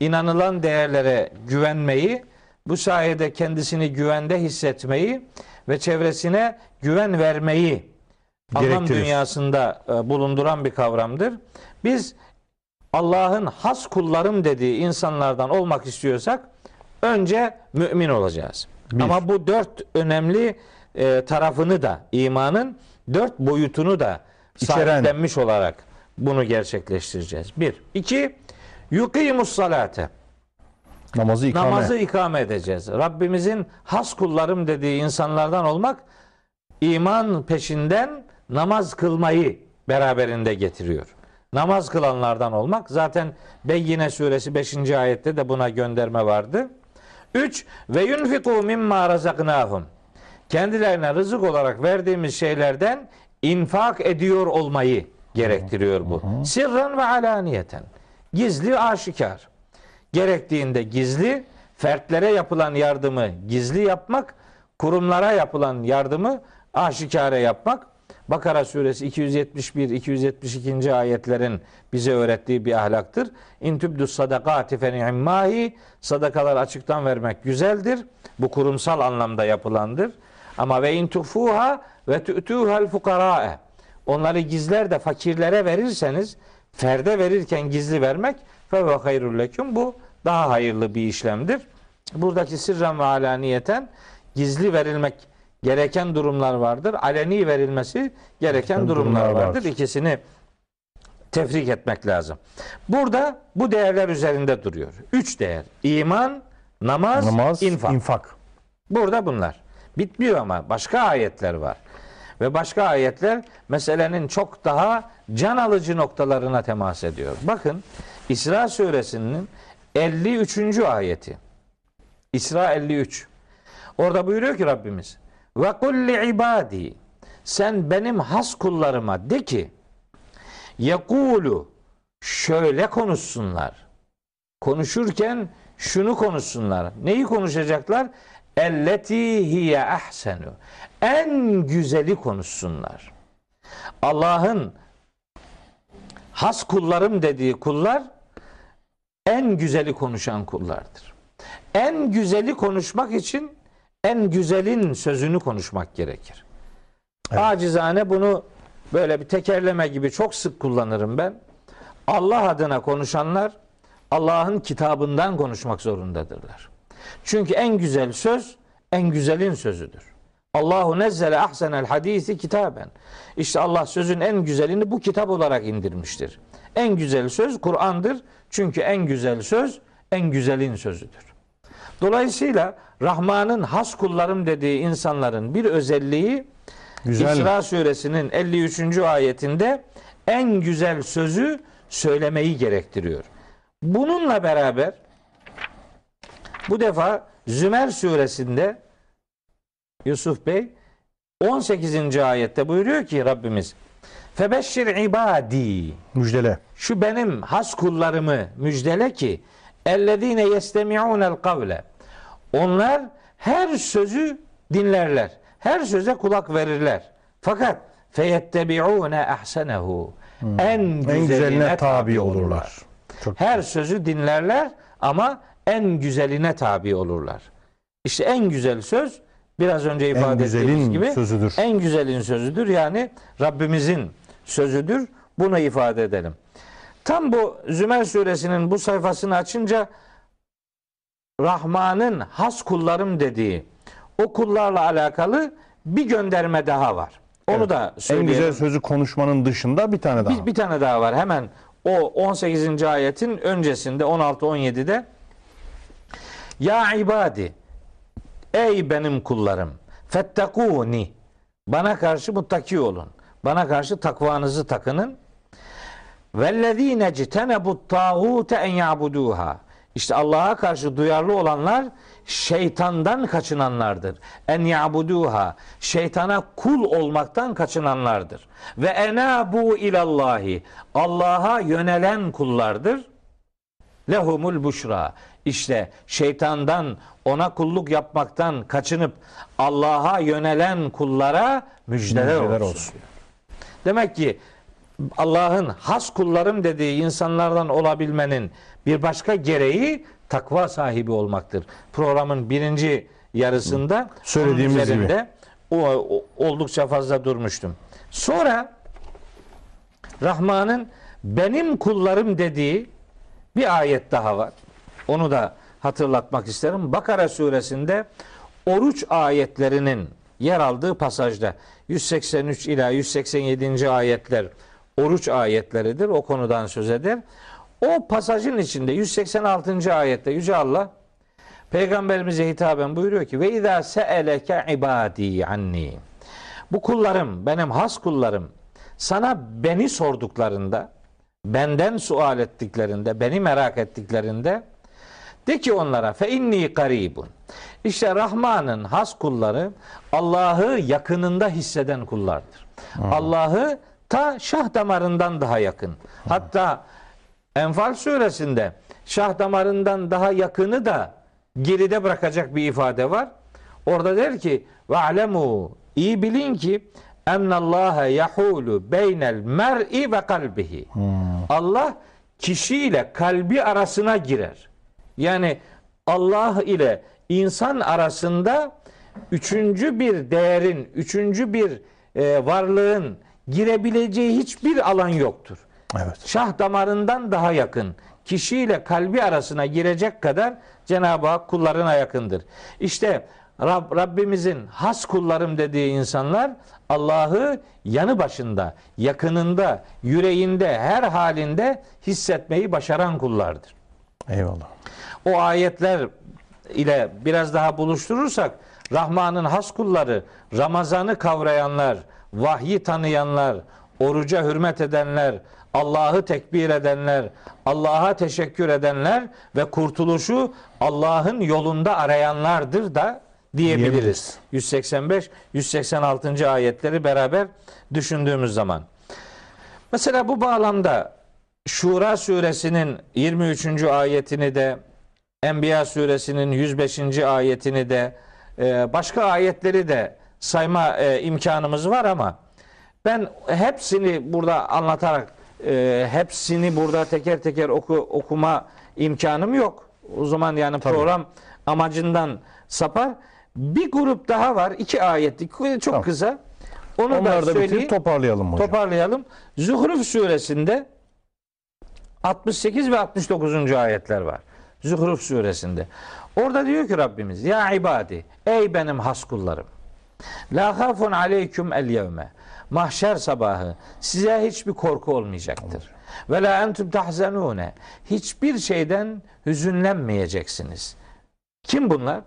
inanılan değerlere güvenmeyi, bu sayede kendisini güvende hissetmeyi ve çevresine güven vermeyi anlam dünyasında e, bulunduran bir kavramdır. Biz Allah'ın has kullarım dediği insanlardan olmak istiyorsak önce mümin olacağız. Bir. Ama bu dört önemli e, tarafını da imanın dört boyutunu da İçeren. sahiplenmiş olarak bunu gerçekleştireceğiz. Bir. İki, yukimus salate. Namazı ikame. Namazı ikame edeceğiz. Rabbimizin has kullarım dediği insanlardan olmak iman peşinden namaz kılmayı beraberinde getiriyor. Namaz kılanlardan olmak zaten Beyyine suresi 5. ayette de buna gönderme vardı. 3 ve yunfiku mimma razaknahum. Kendilerine rızık olarak verdiğimiz şeylerden infak ediyor olmayı gerektiriyor bu. Sirran ve alaniyeten. Gizli aşikar gerektiğinde gizli, fertlere yapılan yardımı gizli yapmak, kurumlara yapılan yardımı aşikare yapmak. Bakara suresi 271 272. ayetlerin bize öğrettiği bir ahlaktır. İn tübdü sadakati fe ni'mahi. Sadakalar açıktan vermek güzeldir. Bu kurumsal anlamda yapılandır. Ama ve in tufuha ve tu'tuhal fukara'e. Onları gizler de fakirlere verirseniz ferde verirken gizli vermek fe ve hayrul leküm bu daha hayırlı bir işlemdir. Buradaki sirren ve alaniyeten gizli verilmek gereken durumlar vardır. Aleni verilmesi gereken durumlar vardır. vardır. İkisini tefrik etmek lazım. Burada bu değerler üzerinde duruyor. Üç değer. İman, namaz, Namaz, infak. infak. Burada bunlar. Bitmiyor ama başka ayetler var. Ve başka ayetler meselenin çok daha can alıcı noktalarına temas ediyor. Bakın İsra suresinin 53. ayeti. İsra 53. Orada buyuruyor ki Rabbimiz ve kulli ibadi sen benim has kullarıma de ki yekulu şöyle konuşsunlar. Konuşurken şunu konuşsunlar. Neyi konuşacaklar? Elleti hiye ahsenu. En güzeli konuşsunlar. Allah'ın has kullarım dediği kullar en güzeli konuşan kullardır. En güzeli konuşmak için en güzelin sözünü konuşmak gerekir. Evet. Acizane bunu böyle bir tekerleme gibi çok sık kullanırım ben. Allah adına konuşanlar Allah'ın kitabından konuşmak zorundadırlar. Çünkü en güzel söz en güzelin sözüdür. Allahu nezzele ahsenel hadisi kitaben. İşte Allah sözün en güzelini bu kitap olarak indirmiştir. En güzel söz Kur'an'dır. Çünkü en güzel söz en güzelin sözüdür. Dolayısıyla Rahman'ın has kullarım dediği insanların bir özelliği Güzel. İsra suresinin 53. ayetinde en güzel sözü söylemeyi gerektiriyor. Bununla beraber bu defa Zümer suresinde Yusuf Bey 18. ayette buyuruyor ki Rabbimiz Febeşşir ibadi Müjdele. şu benim has kullarımı müjdele ki ellezine yestemi'unel kavle onlar her sözü dinlerler. Her söze kulak verirler. Fakat feyettebi'une ahsenehu en güzeline, En güzeline tabi olurlar. olurlar. Çok Her sözü dinlerler ama en güzeline tabi olurlar. İşte en güzel söz biraz önce en ifade ettiğimiz güzelin gibi sözüdür. en güzelin sözüdür. Yani Rabbimizin sözüdür. Bunu ifade edelim. Tam bu Zümer suresinin bu sayfasını açınca Rahman'ın has kullarım dediği o kullarla alakalı bir gönderme daha var. Onu Evet. da En söyleyelim. güzel sözü konuşmanın dışında bir tane daha. Bir, bir tane daha var. Hemen o 18. ayetin öncesinde 16-17'de Ya ibadi Ey benim kullarım fettekuni bana karşı muttaki olun. Bana karşı takvanızı takının. Vellezine citenebut tağute en yabuduha. İşte Allah'a karşı duyarlı olanlar şeytandan kaçınanlardır. En yabuduha. Şeytana kul olmaktan kaçınanlardır. Ve enabu ilallahi. Allah'a yönelen kullardır. Lehumul buşra. İşte şeytandan ona kulluk yapmaktan kaçınıp Allah'a yönelen kullara müjdeler, Müjdeler olsun. olsun. Demek ki Allah'ın has kullarım dediği insanlardan olabilmenin bir başka gereği takva sahibi olmaktır. Programın birinci yarısında Söylediğimiz üzerinde gibi. o, o- oldukça fazla durmuştum. Sonra Rahman'ın benim kullarım dediği bir ayet daha var. Onu da hatırlatmak isterim. Bakara suresinde oruç ayetlerinin yer aldığı pasajda 183 ila 187. ayetler oruç ayetleridir. O konudan söz eder. O pasajın içinde 186. ayette Yüce Allah Peygamberimize hitaben buyuruyor ki ve izâ se'eleke ibâdî anni. Bu kullarım, benim has kullarım sana beni sorduklarında, benden sual ettiklerinde, beni merak ettiklerinde de ki onlara fe inni garibun. İşte Rahman'ın has kulları Allah'ı yakınında hisseden kullardır. Allah'ı ta şah damarından daha yakın. Hatta Enfal suresinde şah damarından daha yakını da geride bırakacak bir ifade var. Orada der ki ve alemu iyi bilin ki ennallâhe yahulu beynel mer'i ve kalbihi. Allah kişiyle kalbi arasına girer. Yani Allah ile insan arasında üçüncü bir değerin, üçüncü bir e, varlığın girebileceği hiçbir alan yoktur. Evet. Şah damarından daha yakın, kişiyle kalbi arasına girecek kadar Cenab-ı Hak kullarına yakındır. İşte Rab, Rabbimizin has kullarım dediği insanlar Allah'ı yanı başında, yakınında, yüreğinde, her halinde hissetmeyi başaran kullardır Eyvallah. o ayetler ile biraz daha buluşturursak Rahman'ın has kulları, Ramazan'ı kavrayanlar, vahyi tanıyanlar, oruca hürmet edenler, Allah'ı tekbir edenler, Allah'a teşekkür edenler ve kurtuluşu Allah'ın yolunda arayanlardır da diyebiliriz. Diyebiliriz. 185 186. ayetleri beraber düşündüğümüz zaman. Mesela bu bağlamda Şura suresinin 23. ayetini de Enbiya suresinin 105. ayetini de e, başka ayetleri de sayma e, imkanımız var ama ben hepsini burada anlatarak e, hepsini burada teker teker oku, okuma imkanım yok. O zaman yani program amacından sapar. Bir grup daha var. iki ayetlik. Çok Tamam. kısa. Onu Onları da da bitirip toparlayalım hocam. Toparlayalım. Zuhruf suresinde 68 ve 69. ayetler var. Zuhruf suresinde. Orada diyor ki Rabbimiz ya ibadi ey benim has kullarım. La hafun aleyküm el yevme. Mahşer sabahı size hiçbir korku olmayacaktır. Ve la entum tahzenune. Hiçbir şeyden hüzünlenmeyeceksiniz. Kim bunlar?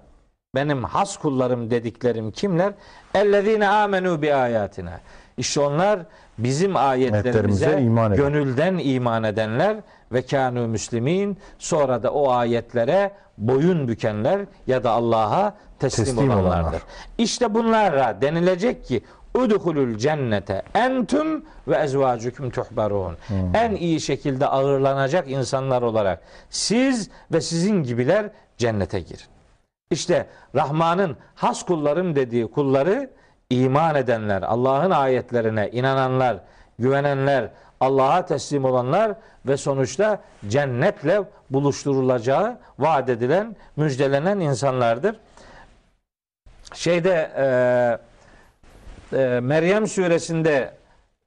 Benim has kullarım dediklerim kimler? Ellezine amenu bi ayatina. İşte onlar bizim ayetlerimize iman gönülden iman edenler ve kânû müslimin sonra da o ayetlere boyun bükenler ya da Allah'a teslim, Teslim olanlardır. olanlar. İşte bunlara denilecek ki Udhulul cennete entüm ve ezvacukum tuhbarun. Hmm. En iyi şekilde ağırlanacak insanlar olarak siz ve sizin gibiler cennete girin. İşte Rahman'ın has kullarım dediği kulları iman edenler, Allah'ın ayetlerine inananlar, güvenenler, Allah'a teslim olanlar ve sonuçta cennetle buluşturulacağı vaat edilen, müjdelenen insanlardır. Şeyde e, e, Meryem suresinde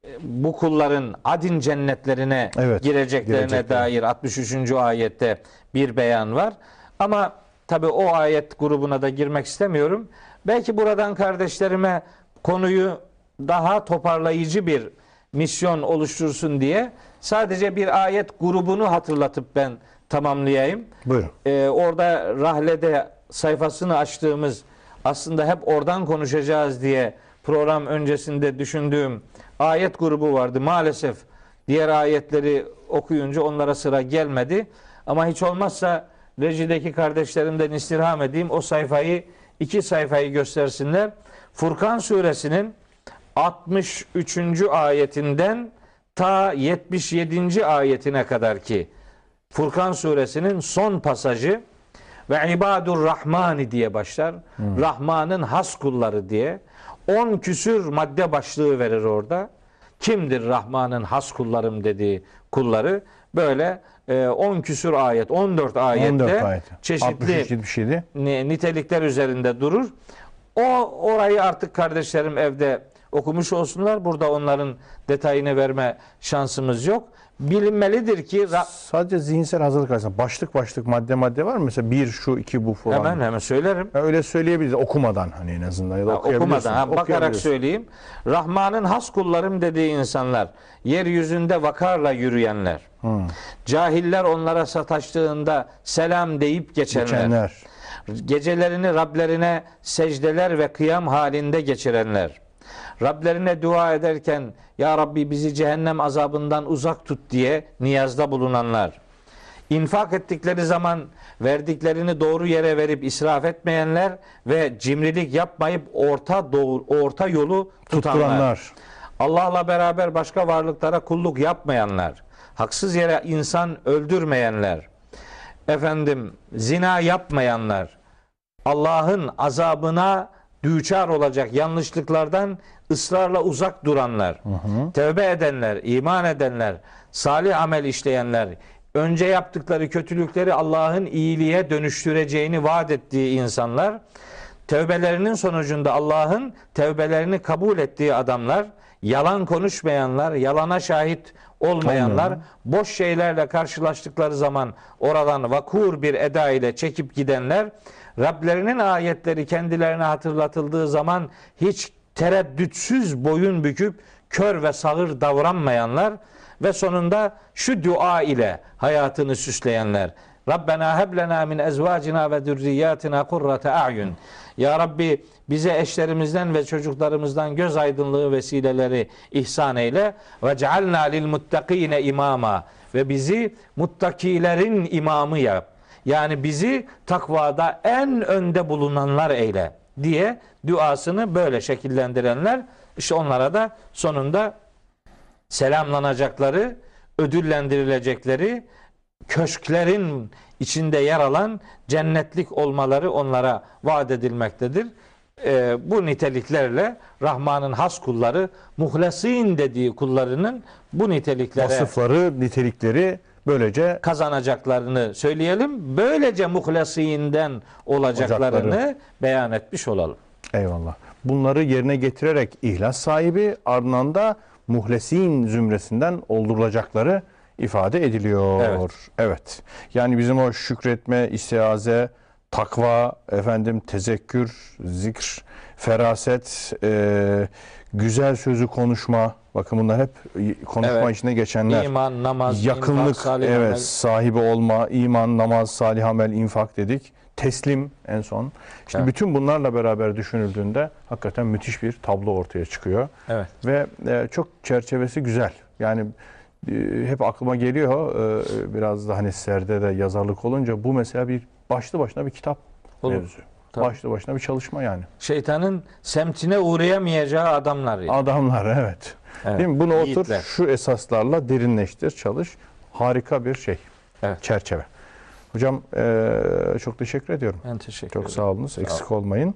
e, bu kulların adin cennetlerine Evet, gireceklerine girecekler. dair 63. ayette bir beyan var. Ama tabi o ayet grubuna da girmek istemiyorum. Belki buradan kardeşlerime konuyu daha toparlayıcı bir misyon oluştursun diye sadece bir ayet grubunu hatırlatıp ben tamamlayayım. Buyurun. Ee, orada rahlede sayfasını açtığımız aslında hep oradan konuşacağız diye program öncesinde düşündüğüm ayet grubu vardı. Maalesef diğer ayetleri okuyunca onlara sıra gelmedi. Ama hiç olmazsa rejideki kardeşlerimden istirham edeyim o sayfayı iki sayfayı göstersinler. Furkan suresinin 63. ayetinden ta 77. ayetine kadar ki Furkan suresinin son pasajı ve ibadur rahmani diye başlar. Rahman'ın has kulları diye 10 küsür madde başlığı verir orada. Kimdir Rahman'ın has kullarım dediği kulları böyle e, 10 küsür ayet, 14 ayette 14 ayet. çeşitli 63 77. ni- nitelikler üzerinde durur. O orayı artık kardeşlerim evde okumuş olsunlar. Burada onların detayını verme şansımız yok. Bilinmelidir ki Sadece zihinsel hazırlık açısından başlık başlık madde madde var mı? Mesela bir şu iki bu falan. hemen hemen söylerim. Ya öyle söyleyebiliriz okumadan hani en azından ya da Ha, okumadan ha, bakarak söyleyeyim. Rahman'ın has kullarım dediği insanlar, yeryüzünde vakarla yürüyenler, cahiller onlara sataştığında selam deyip geçenler, Geçenler. gecelerini Rablerine secdeler ve kıyam halinde geçirenler, Rablerine dua ederken Ya Rabbi bizi cehennem azabından uzak tut diye niyazda bulunanlar, İnfak ettikleri zaman verdiklerini doğru yere verip israf etmeyenler ve cimrilik yapmayıp orta doğru, orta yolu tutanlar. Tutturanlar. Allah'la beraber başka varlıklara kulluk yapmayanlar, haksız yere insan öldürmeyenler, efendim zina yapmayanlar, Allah'ın azabına düçar olacak yanlışlıklardan ısrarla uzak duranlar, tevbe edenler, iman edenler, salih amel işleyenler, önce yaptıkları kötülükleri Allah'ın iyiliğe dönüştüreceğini vaat ettiği insanlar, tevbelerinin sonucunda Allah'ın tevbelerini kabul ettiği adamlar, yalan konuşmayanlar, yalana şahit olmayanlar, Olmayan. boş şeylerle karşılaştıkları zaman oradan vakur bir eda ile çekip gidenler, Rablerinin ayetleri kendilerine hatırlatıldığı zaman hiç tereddütsüz boyun büküp kör ve sağır davranmayanlar ve sonunda şu dua ile hayatını süsleyenler. Rabbena heb lena min ezvacina ve zürriyatina kurrate a'yun. Ya Rabbi bize eşlerimizden ve çocuklarımızdan göz aydınlığı vesileleri ihsan eyle ve cealna lil muttakine imama ve bizi muttakilerin imamı yap. Yani bizi takvada en önde bulunanlar eyle diye duasını böyle şekillendirenler işte onlara da sonunda selamlanacakları, ödüllendirilecekleri köşklerin içinde yer alan cennetlik olmaları onlara vaat edilmektedir. Ee, bu niteliklerle Rahman'ın has kulları, muhlesin dediği kullarının bu niteliklere Vasıfları, nitelikleri böylece kazanacaklarını söyleyelim. Böylece muhlesinden olacaklarını Olacakları. beyan etmiş olalım. eyvallah. Bunları yerine getirerek ihlas sahibi ardından da muhlesin zümresinden oldurulacakları ifade ediliyor. Evet. Evet. Yani bizim o şükretme, istiaze, takva, efendim tezekkür, zikr, feraset, e, güzel sözü konuşma. Bakın bunlar hep konuşma Evet. içinde geçenler. İman, namaz, yakınlık, infak, salih evet, amel. sahibi olma, iman, namaz, salih amel, infak dedik. Teslim en son. İşte Evet. bütün bunlarla beraber düşünüldüğünde hakikaten müthiş bir tablo ortaya çıkıyor. Evet. Ve e, çok çerçevesi güzel. Yani e, hep aklıma geliyor e, biraz da hani serde de yazarlık olunca bu mesela bir başlı başına bir kitap Olur. mevzu. Tabii. Başlı başına bir çalışma yani. Şeytanın semtine uğrayamayacağı adamlar. yani. Adamlar evet. Evet. Değil mi? Bunu otur Yiğitler. şu esaslarla derinleştir, çalış. Harika bir şey. Evet. Çerçeve. Hocam e, çok teşekkür ediyorum. Ben teşekkür Çok ederim. sağ olunuz. Eksik olmayın.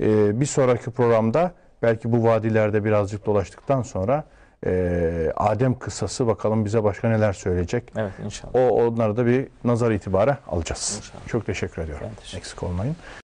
E, bir sonraki programda belki bu vadilerde birazcık dolaştıktan sonra e, Adem kıssası bakalım bize başka neler söyleyecek. Evet inşallah. O onları da bir nazar itibara alacağız. İnşallah. Çok teşekkür ediyorum. Ben teşekkür Eksik olmayın.